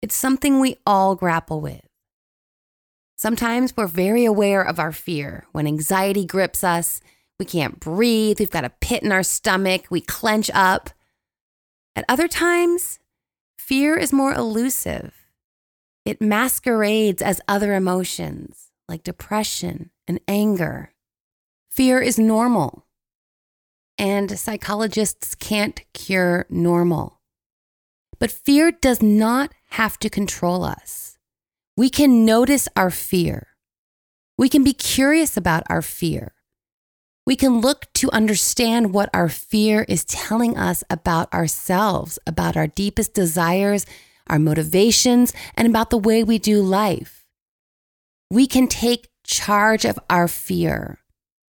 It's something we all grapple with. Sometimes we're very aware of our fear. When anxiety grips us, we can't breathe, we've got a pit in our stomach, we clench up. At other times, fear is more elusive. It masquerades as other emotions like depression and anger. Fear is normal, and psychologists can't cure normal. But fear does not have to control us. We can notice our fear. We can be curious about our fear. We can look to understand what our fear is telling us about ourselves, about our deepest desires, our motivations, and about the way we do life. We can take charge of our fear.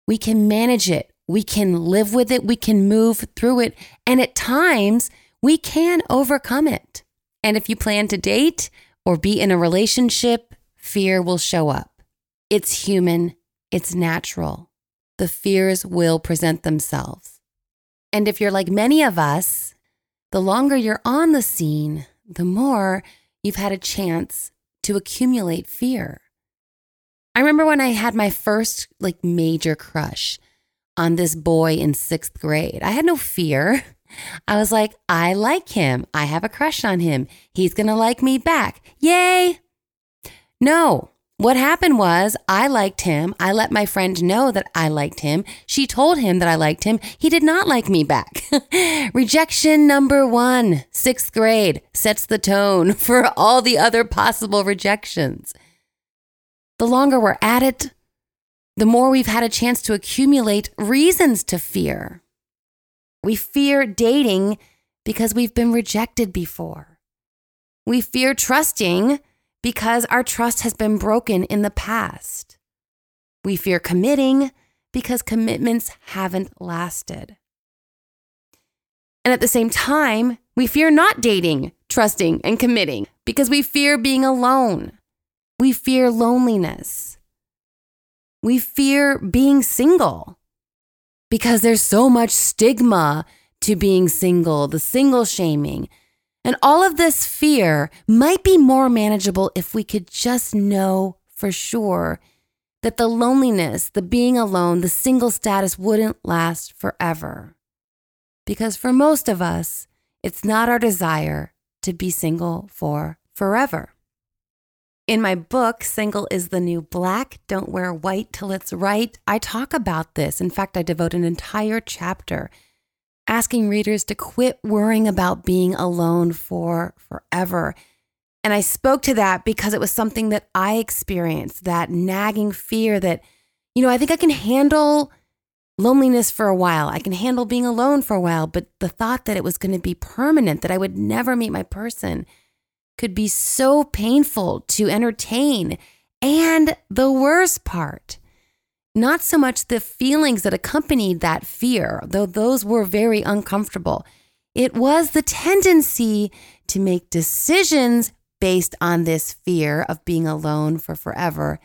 We can manage it. We can live with it. We can move through it. And at times, we can overcome it. And if you plan to date or be in a relationship, fear will show up. It's human, it's natural. The fears will present themselves. And if you're like many of us, the longer you're on the scene, the more you've had a chance to accumulate fear. I remember when I had my first like major crush on this boy in sixth grade. I had no fear. I was like, I like him. I have a crush on him. He's going to like me back. Yay. No, what happened was I liked him. I let my friend know that I liked him. She told him that I liked him. He did not like me back. Rejection number one, sixth grade, sets the tone for all the other possible rejections. The longer we're at it, the more we've had a chance to accumulate reasons to fear. We fear dating because we've been rejected before. We fear trusting because our trust has been broken in the past. We fear committing because commitments haven't lasted. And at the same time, we fear not dating, trusting, and committing because we fear being alone. We fear loneliness. We fear being single because there's so much stigma to being single, the single shaming. And all of this fear might be more manageable if we could just know for sure that the loneliness, the being alone, the single status wouldn't last forever. Because for most of us, it's not our desire to be single for forever. In my book, Single is the New Black, Don't Wear White Till It's Right, I talk about this. In fact, I devote an entire chapter asking readers to quit worrying about being alone for forever. And I spoke to that because it was something that I experienced that nagging fear that, you know, I think I can handle loneliness for a while. I can handle being alone for a while. But the thought that it was going to be permanent, that I would never meet my person, could be so painful to entertain. And the worst part, not so much the feelings that accompanied that fear, though those were very uncomfortable. It was the tendency to make decisions based on this fear of being alone for forever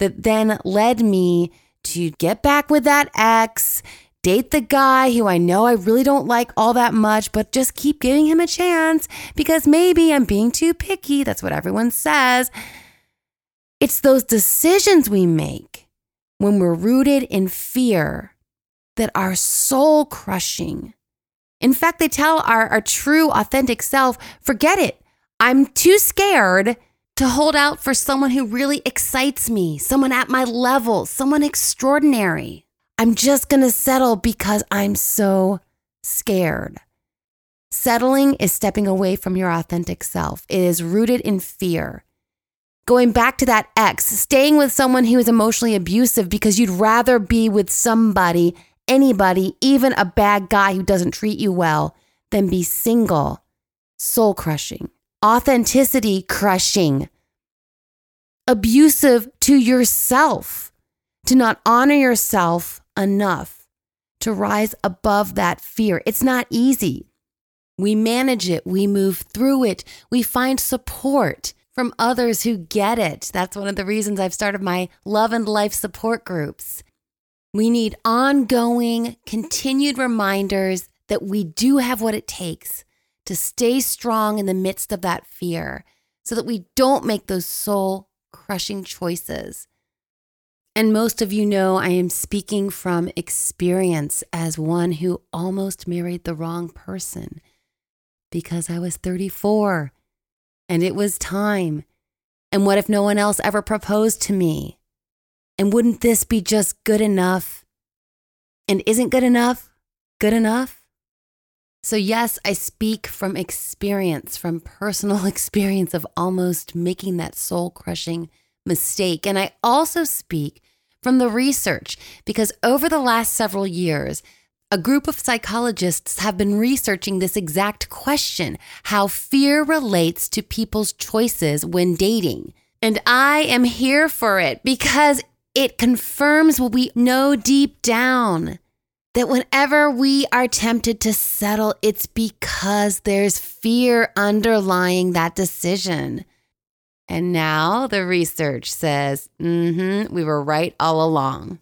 that then led me to get back with that ex, date the guy who I know I really don't like all that much, but just keep giving him a chance because maybe I'm being too picky. That's what everyone says. It's those decisions we make when we're rooted in fear that are soul crushing. In fact, they tell our, our true, authentic self forget it. I'm too scared to hold out for someone who really excites me, someone at my level, someone extraordinary. I'm just going to settle because I'm so scared. Settling is stepping away from your authentic self. It is rooted in fear. Going back to that ex, staying with someone who is emotionally abusive because you'd rather be with somebody, anybody, even a bad guy who doesn't treat you well, than be single, soul crushing, authenticity crushing, abusive to yourself, to not honor yourself enough to rise above that fear. It's not easy. We manage it, we move through it, we find support from others who get it. That's one of the reasons I've started my love and life support groups. We need ongoing, continued reminders that we do have what it takes to stay strong in the midst of that fear so that we don't make those soul crushing choices. And most of you know I am speaking from experience as one who almost married the wrong person because I was 34 and it was time. And what if no one else ever proposed to me? And wouldn't this be just good enough? And isn't good enough good enough? So, yes, I speak from experience, from personal experience of almost making that soul crushing mistake. And I also speak from the research because over the last several years, a group of psychologists have been researching this exact question how fear relates to people's choices when dating. And I am here for it because it confirms what we know deep down that whenever we are tempted to settle, it's because there's fear underlying that decision. And now the research says, mm hmm, we were right all along.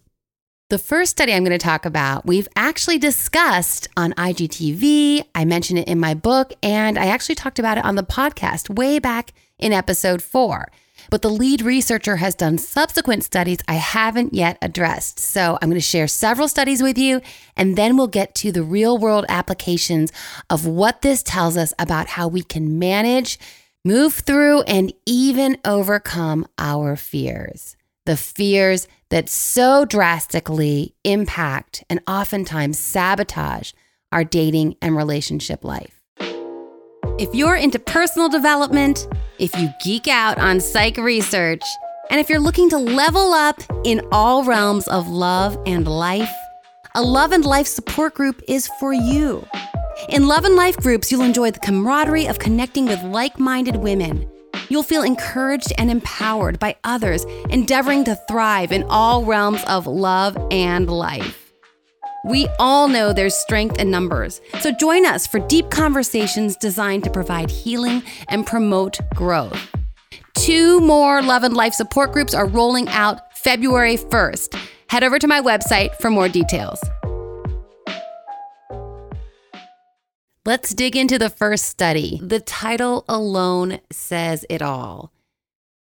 The first study I'm going to talk about, we've actually discussed on IGTV. I mentioned it in my book, and I actually talked about it on the podcast way back in episode four but the lead researcher has done subsequent studies I haven't yet addressed. So I'm going to share several studies with you, and then we'll get to the real world applications of what this tells us about how we can manage, move through, and even overcome our fears. The fears that so drastically impact and oftentimes sabotage our dating and relationship life. If you're into personal development, if you geek out on psych research, and if you're looking to level up in all realms of love and life, a Love and Life support group is for you. In Love and Life groups, you'll enjoy the camaraderie of connecting with like minded women. You'll feel encouraged and empowered by others endeavoring to thrive in all realms of love and life. We all know there's strength in numbers, so join us for deep conversations designed to provide healing and promote growth. Two more Love and Life support groups are rolling out February 1st. Head over to my website for more details. Let's dig into the first study. The title alone says it all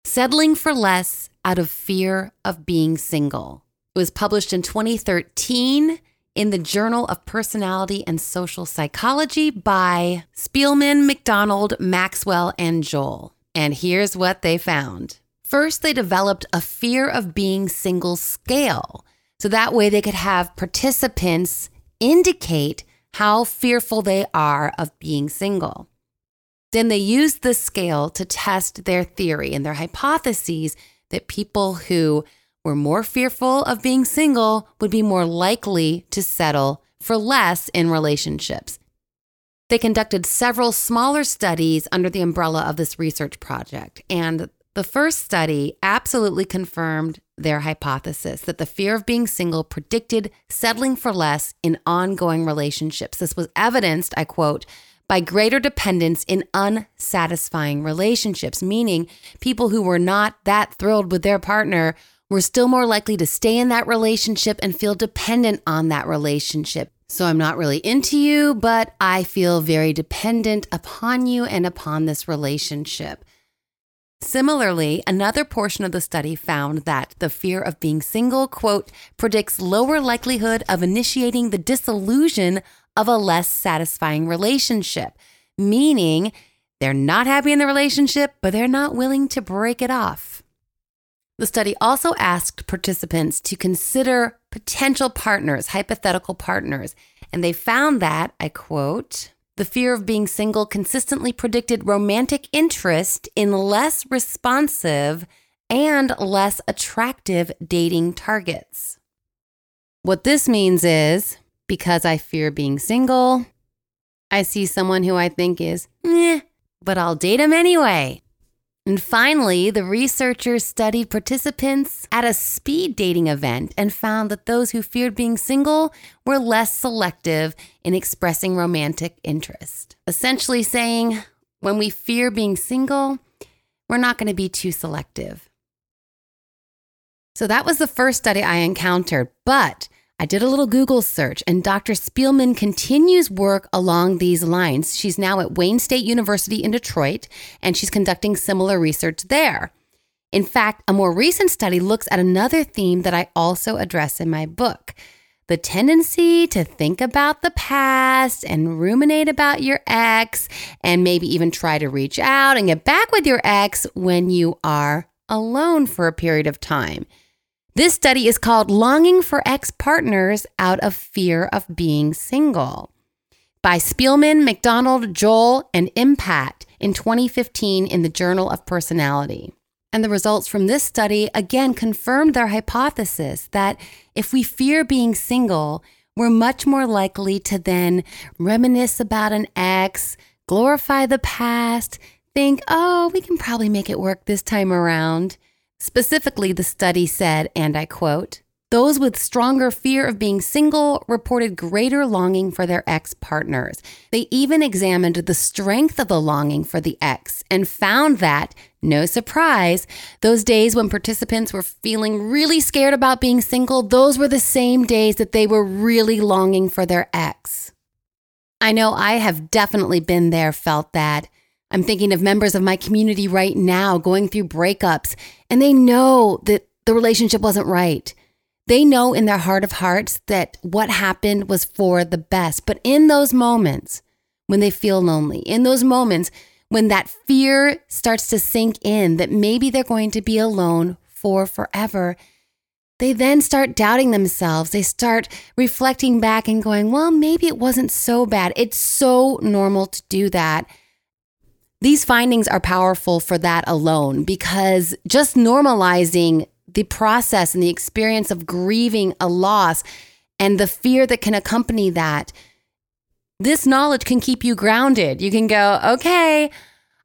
Settling for Less Out of Fear of Being Single. It was published in 2013 in the Journal of Personality and Social Psychology by Spielmann, MacDonald, Maxwell, and Joel. And here's what they found. First, they developed a fear of being single scale. So that way they could have participants indicate how fearful they are of being single. Then they used the scale to test their theory and their hypotheses that people who were more fearful of being single would be more likely to settle for less in relationships. They conducted several smaller studies under the umbrella of this research project, and the first study absolutely confirmed their hypothesis that the fear of being single predicted settling for less in ongoing relationships. This was evidenced, I quote, by greater dependence in unsatisfying relationships, meaning people who were not that thrilled with their partner we're still more likely to stay in that relationship and feel dependent on that relationship. So I'm not really into you, but I feel very dependent upon you and upon this relationship. Similarly, another portion of the study found that the fear of being single, quote, predicts lower likelihood of initiating the dissolution of a less satisfying relationship, meaning they're not happy in the relationship, but they're not willing to break it off. The study also asked participants to consider potential partners, hypothetical partners, and they found that, I quote, the fear of being single consistently predicted romantic interest in less responsive and less attractive dating targets. What this means is because I fear being single, I see someone who I think is, but I'll date him anyway. And finally, the researchers studied participants at a speed dating event and found that those who feared being single were less selective in expressing romantic interest. Essentially saying, when we fear being single, we're not going to be too selective. So that was the first study I encountered, but I did a little Google search, and Dr. Spielmann continues work along these lines. She's now at Wayne State University in Detroit, and she's conducting similar research there. In fact, a more recent study looks at another theme that I also address in my book the tendency to think about the past and ruminate about your ex, and maybe even try to reach out and get back with your ex when you are alone for a period of time. This study is called Longing for Ex Partners Out of Fear of Being Single by Spielmann, MacDonald, Joel, and Impett in 2015 in the Journal of Personality. And the results from this study again confirmed their hypothesis that if we fear being single, we're much more likely to then reminisce about an ex, glorify the past, think, oh, we can probably make it work this time around. Specifically, the study said, and I quote, those with stronger fear of being single reported greater longing for their ex partners. They even examined the strength of the longing for the ex and found that, no surprise, those days when participants were feeling really scared about being single, those were the same days that they were really longing for their ex. I know I have definitely been there, felt that. I'm thinking of members of my community right now going through breakups, and they know that the relationship wasn't right. They know in their heart of hearts that what happened was for the best. But in those moments when they feel lonely, in those moments when that fear starts to sink in that maybe they're going to be alone for forever, they then start doubting themselves. They start reflecting back and going, well, maybe it wasn't so bad. It's so normal to do that. These findings are powerful for that alone because just normalizing the process and the experience of grieving a loss and the fear that can accompany that, this knowledge can keep you grounded. You can go, okay,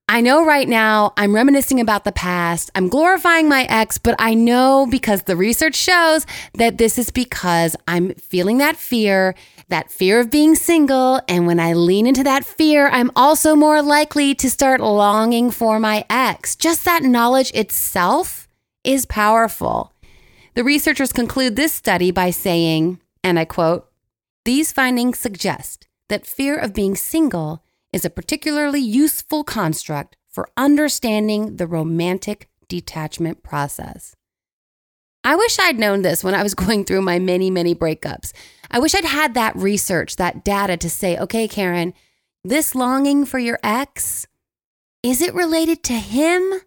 I know right now I'm reminiscing about the past. I'm glorifying my ex, but I know because the research shows that this is because I'm feeling that fear that fear of being single. And when I lean into that fear, I'm also more likely to start longing for my ex. Just that knowledge itself is powerful. The researchers conclude this study by saying, and I quote, these findings suggest that fear of being single is a particularly useful construct for understanding the romantic detachment process. I wish I'd known this when I was going through my many, many breakups. I wish I'd had that research, that data to say, okay, Karin, this longing for your ex, is it related to him?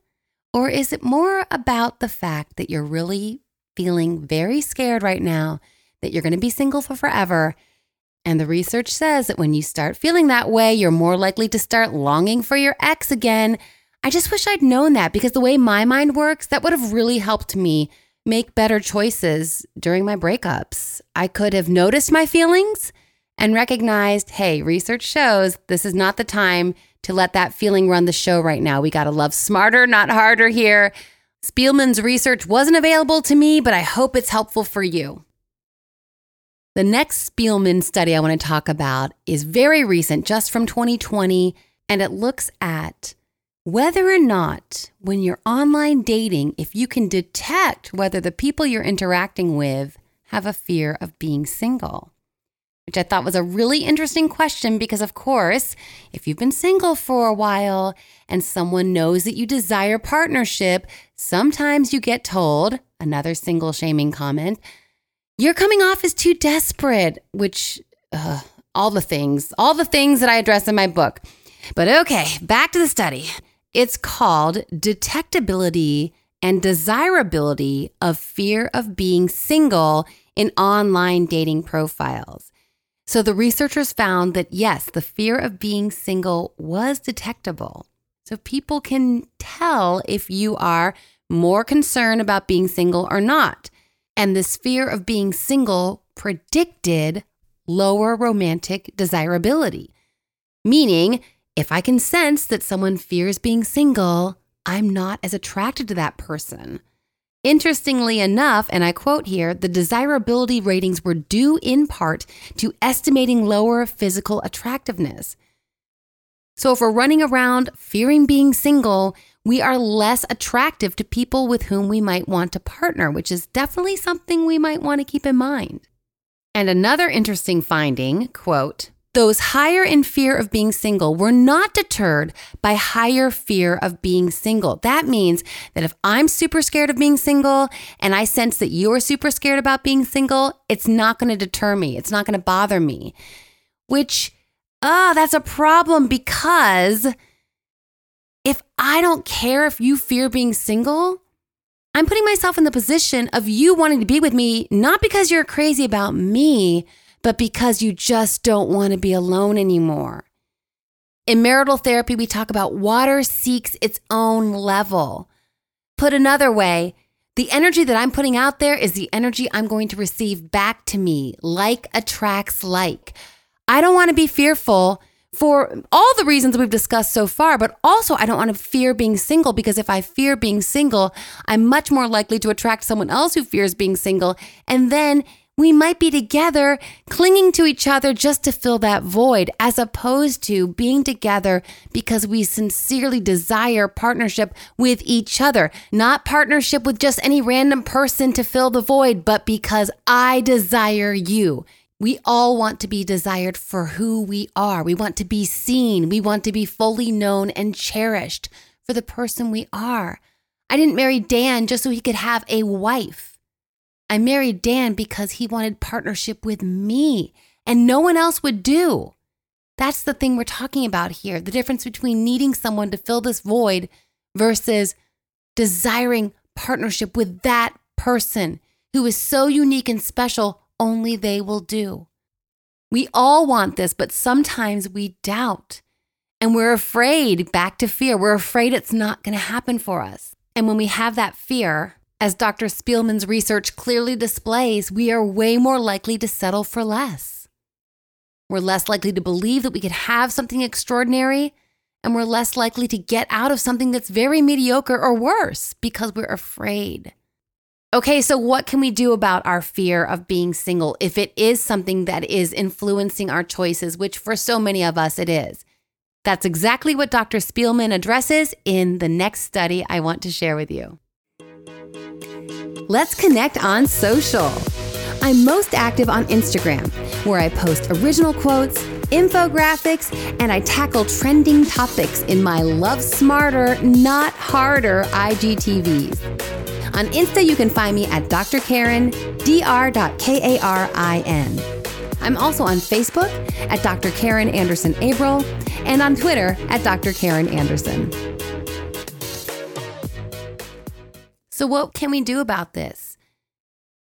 Or is it more about the fact that you're really feeling very scared right now that you're going to be single for forever? And the research says that when you start feeling that way, you're more likely to start longing for your ex again. I just wish I'd known that because the way my mind works, that would have really helped me make better choices during my breakups. I could have noticed my feelings and recognized hey, research shows this is not the time to let that feeling run the show right now. We got to love smarter, not harder here. Spielmann's research wasn't available to me, but I hope it's helpful for you. The next Spielmann study I want to talk about is very recent, just from 2020, and it looks at whether or not, when you're online dating, if you can detect whether the people you're interacting with have a fear of being single, which I thought was a really interesting question because, of course, if you've been single for a while and someone knows that you desire partnership, sometimes you get told, another single shaming comment, you're coming off as too desperate, which, uh, all the things, all the things that I address in my book. But okay, back to the study. It's called Detectability and Desirability of Fear of Being Single in Online Dating Profiles. So the researchers found that yes, the fear of being single was detectable. So people can tell if you are more concerned about being single or not. And this fear of being single predicted lower romantic desirability, meaning if I can sense that someone fears being single, I'm not as attracted to that person. Interestingly enough, and I quote here, the desirability ratings were due in part to estimating lower physical attractiveness. So if we're running around fearing being single, we are less attractive to people with whom we might want to partner, which is definitely something we might want to keep in mind. And another interesting finding, quote, those higher in fear of being single were not deterred by higher fear of being single. That means that if I'm super scared of being single and I sense that you're super scared about being single, it's not going to deter me. It's not going to bother me. Which, ah, oh, that's a problem because if I don't care if you fear being single, I'm putting myself in the position of you wanting to be with me, not because you're crazy about me but because you just don't want to be alone anymore. In marital therapy, we talk about water seeks its own level. Put another way, the energy that I'm putting out there is the energy I'm going to receive back to me. Like attracts like. I don't want to be fearful for all the reasons we've discussed so far, but also I don't want to fear being single because if I fear being single, I'm much more likely to attract someone else who fears being single. And then we might be together, clinging to each other just to fill that void, as opposed to being together because we sincerely desire partnership with each other, not partnership with just any random person to fill the void, but because I desire you. We all want to be desired for who we are. We want to be seen. We want to be fully known and cherished for the person we are. I didn't marry Dan just so he could have a wife. I married Dan because he wanted partnership with me and no one else would do. That's the thing we're talking about here the difference between needing someone to fill this void versus desiring partnership with that person who is so unique and special, only they will do. We all want this, but sometimes we doubt and we're afraid, back to fear. We're afraid it's not going to happen for us. And when we have that fear, as Dr. Spielmann's research clearly displays, we are way more likely to settle for less. We're less likely to believe that we could have something extraordinary, and we're less likely to get out of something that's very mediocre or worse because we're afraid. Okay, so what can we do about our fear of being single if it is something that is influencing our choices, which for so many of us it is? That's exactly what Dr. Spielmann addresses in the next study I want to share with you. Let's connect on social. I'm most active on Instagram, where I post original quotes, infographics, and I tackle trending topics in my Love Smarter, Not Harder IGTVs. On Insta, you can find me at Dr. Karin, dr.karin. I'm also on Facebook at Dr. Karin Anderson Abrell and on Twitter at Dr. Karin Anderson. So, what can we do about this?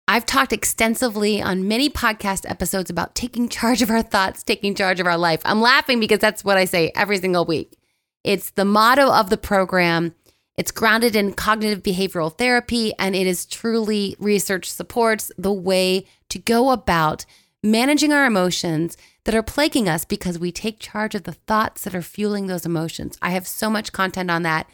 I've talked extensively on many podcast episodes about taking charge of our thoughts, taking charge of our life. I'm laughing because that's what I say every single week. It's the motto of the program. It's grounded in cognitive behavioral therapy, and it is truly research supports the way to go about managing our emotions that are plaguing us because we take charge of the thoughts that are fueling those emotions. I have so much content on that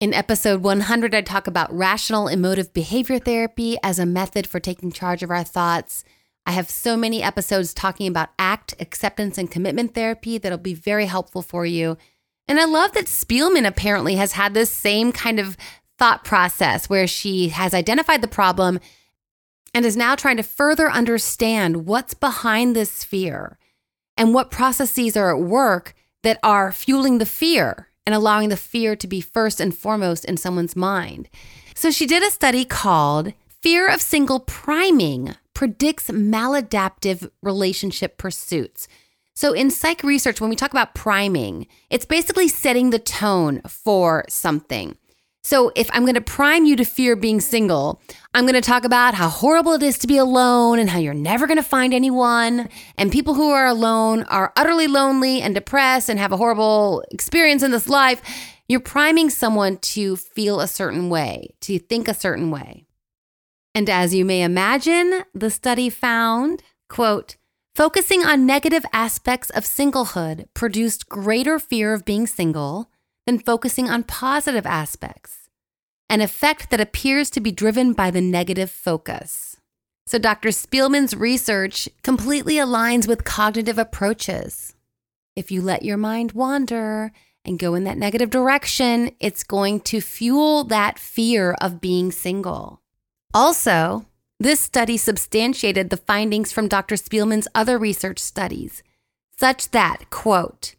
in episode 100, I talk about rational emotive behavior therapy as a method for taking charge of our thoughts. I have so many episodes talking about ACT, acceptance, and commitment therapy that'll be very helpful for you. And I love that Spielmann apparently has had this same kind of thought process where she has identified the problem and is now trying to further understand what's behind this fear and what processes are at work that are fueling the fear and allowing the fear to be first and foremost in someone's mind. So she did a study called Fear of Single Priming Predicts Maladaptive Relationship Pursuits. So, in psych research, when we talk about priming, it's basically setting the tone for something. So, if I'm going to prime you to fear being single, I'm going to talk about how horrible it is to be alone and how you're never going to find anyone. And people who are alone are utterly lonely and depressed and have a horrible experience in this life. You're priming someone to feel a certain way, to think a certain way. And as you may imagine, the study found, quote, Focusing on negative aspects of singlehood produced greater fear of being single than focusing on positive aspects, an effect that appears to be driven by the negative focus. So, Dr. Spielmann's research completely aligns with cognitive approaches. If you let your mind wander and go in that negative direction, it's going to fuel that fear of being single. Also, this study substantiated the findings from Dr. Spielmann's other research studies, such that, quote,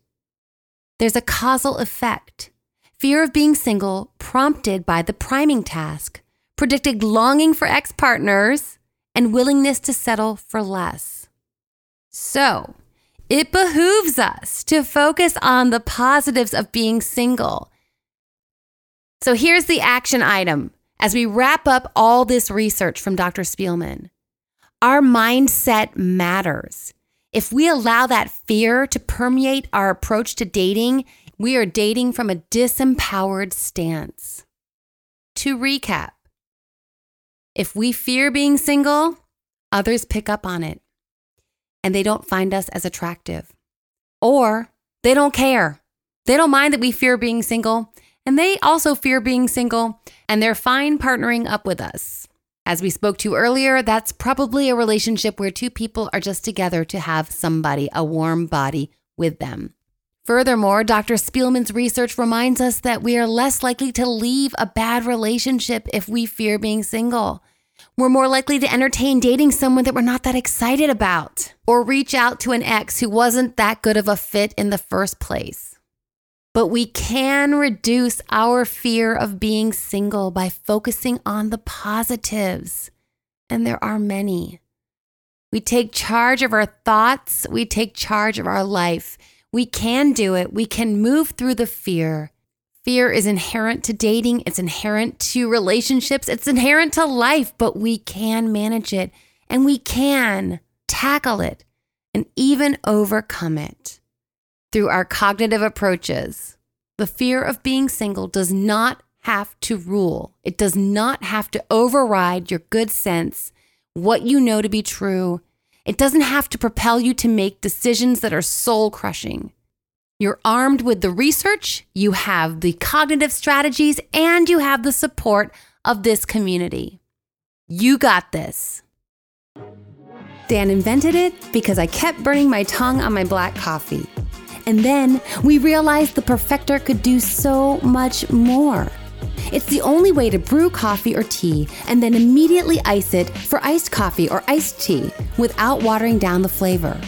there's a causal effect. Fear of being single, prompted by the priming task, predicted longing for ex partners and willingness to settle for less. So, it behooves us to focus on the positives of being single. So, here's the action item as we wrap up all this research from Dr. Spielmann. Our mindset matters. If we allow that fear to permeate our approach to dating, we are dating from a disempowered stance. To recap, if we fear being single, others pick up on it and they don't find us as attractive. Or they don't care. They don't mind that we fear being single, and they also fear being single, and they're fine partnering up with us. As we spoke to earlier, that's probably a relationship where two people are just together to have somebody, a warm body, with them. Furthermore, Dr. Spielmann's research reminds us that we are less likely to leave a bad relationship if we fear being single. We're more likely to entertain dating someone that we're not that excited about, or reach out to an ex who wasn't that good of a fit in the first place. But we can reduce our fear of being single by focusing on the positives. And there are many. We take charge of our thoughts, we take charge of our life. We can do it. We can move through the fear. Fear is inherent to dating, it's inherent to relationships, it's inherent to life, but we can manage it and we can tackle it and even overcome it through our cognitive approaches. The fear of being single does not have to rule, it does not have to override your good sense, what you know to be true. It doesn't have to propel you to make decisions that are soul crushing. You're armed with the research, you have the cognitive strategies, and you have the support of this community. You got this. Dan invented it because I kept burning my tongue on my black coffee. And then we realized the perfector could do so much more. It's the only way to brew coffee or tea and then immediately ice it for iced coffee or iced tea without watering down the flavor.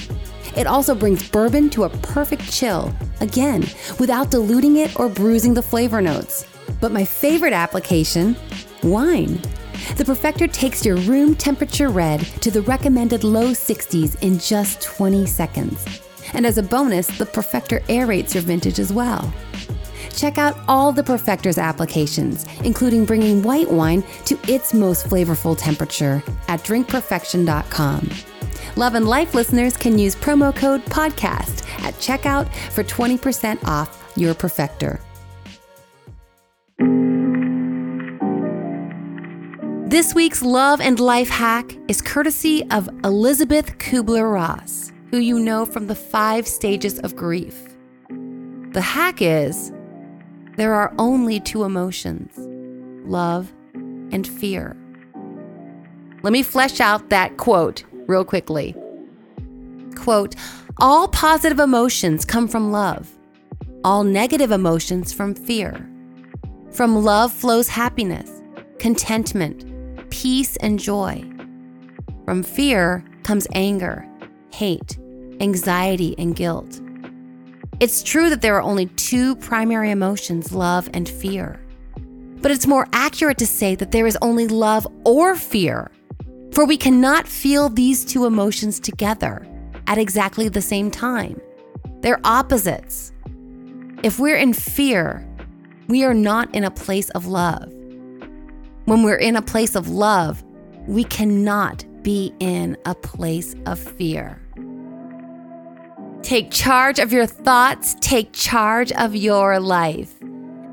It also brings bourbon to a perfect chill, again, without diluting it or bruising the flavor notes. But my favorite application wine. The Perfector takes your room temperature red to the recommended low 60s in just 20 seconds. And as a bonus, the Perfector aerates your vintage as well. Check out all the Perfector's applications, including bringing white wine to its most flavorful temperature at drinkperfection.com. Love and Life listeners can use promo code PODCAST at checkout for 20% off your Perfector. This week's Love and Life hack is courtesy of Elizabeth Kubler Ross who you know from the five stages of grief. The hack is there are only two emotions love and fear. Let me flesh out that quote real quickly. Quote, all positive emotions come from love, all negative emotions from fear. From love flows happiness, contentment, peace, and joy. From fear comes anger, hate, anxiety, and guilt. It's true that there are only two primary emotions love and fear. But it's more accurate to say that there is only love or fear, for we cannot feel these two emotions together at exactly the same time. They're opposites. If we're in fear, we are not in a place of love. When we're in a place of love, we cannot be in a place of fear. Take charge of your thoughts, take charge of your life.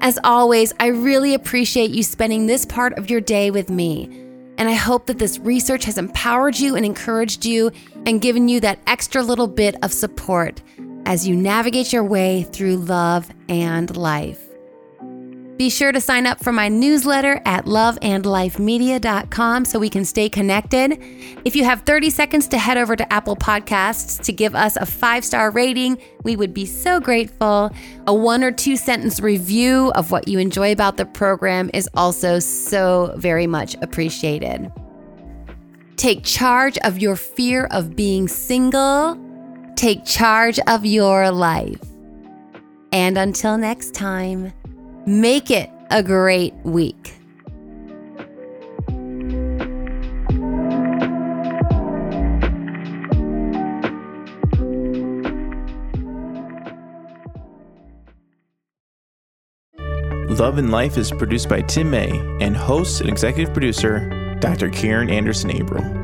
As always, I really appreciate you spending this part of your day with me. And I hope that this research has empowered you and encouraged you and given you that extra little bit of support as you navigate your way through love and life. Be sure to sign up for my newsletter at loveandlifemedia.com so we can stay connected. If you have 30 seconds to head over to Apple Podcasts to give us a five star rating, we would be so grateful. A one or two sentence review of what you enjoy about the program is also so very much appreciated. Take charge of your fear of being single, take charge of your life. And until next time, Make it a great week. Love and Life is produced by Tim May and hosts and executive producer Dr. Karin Anderson Abrell.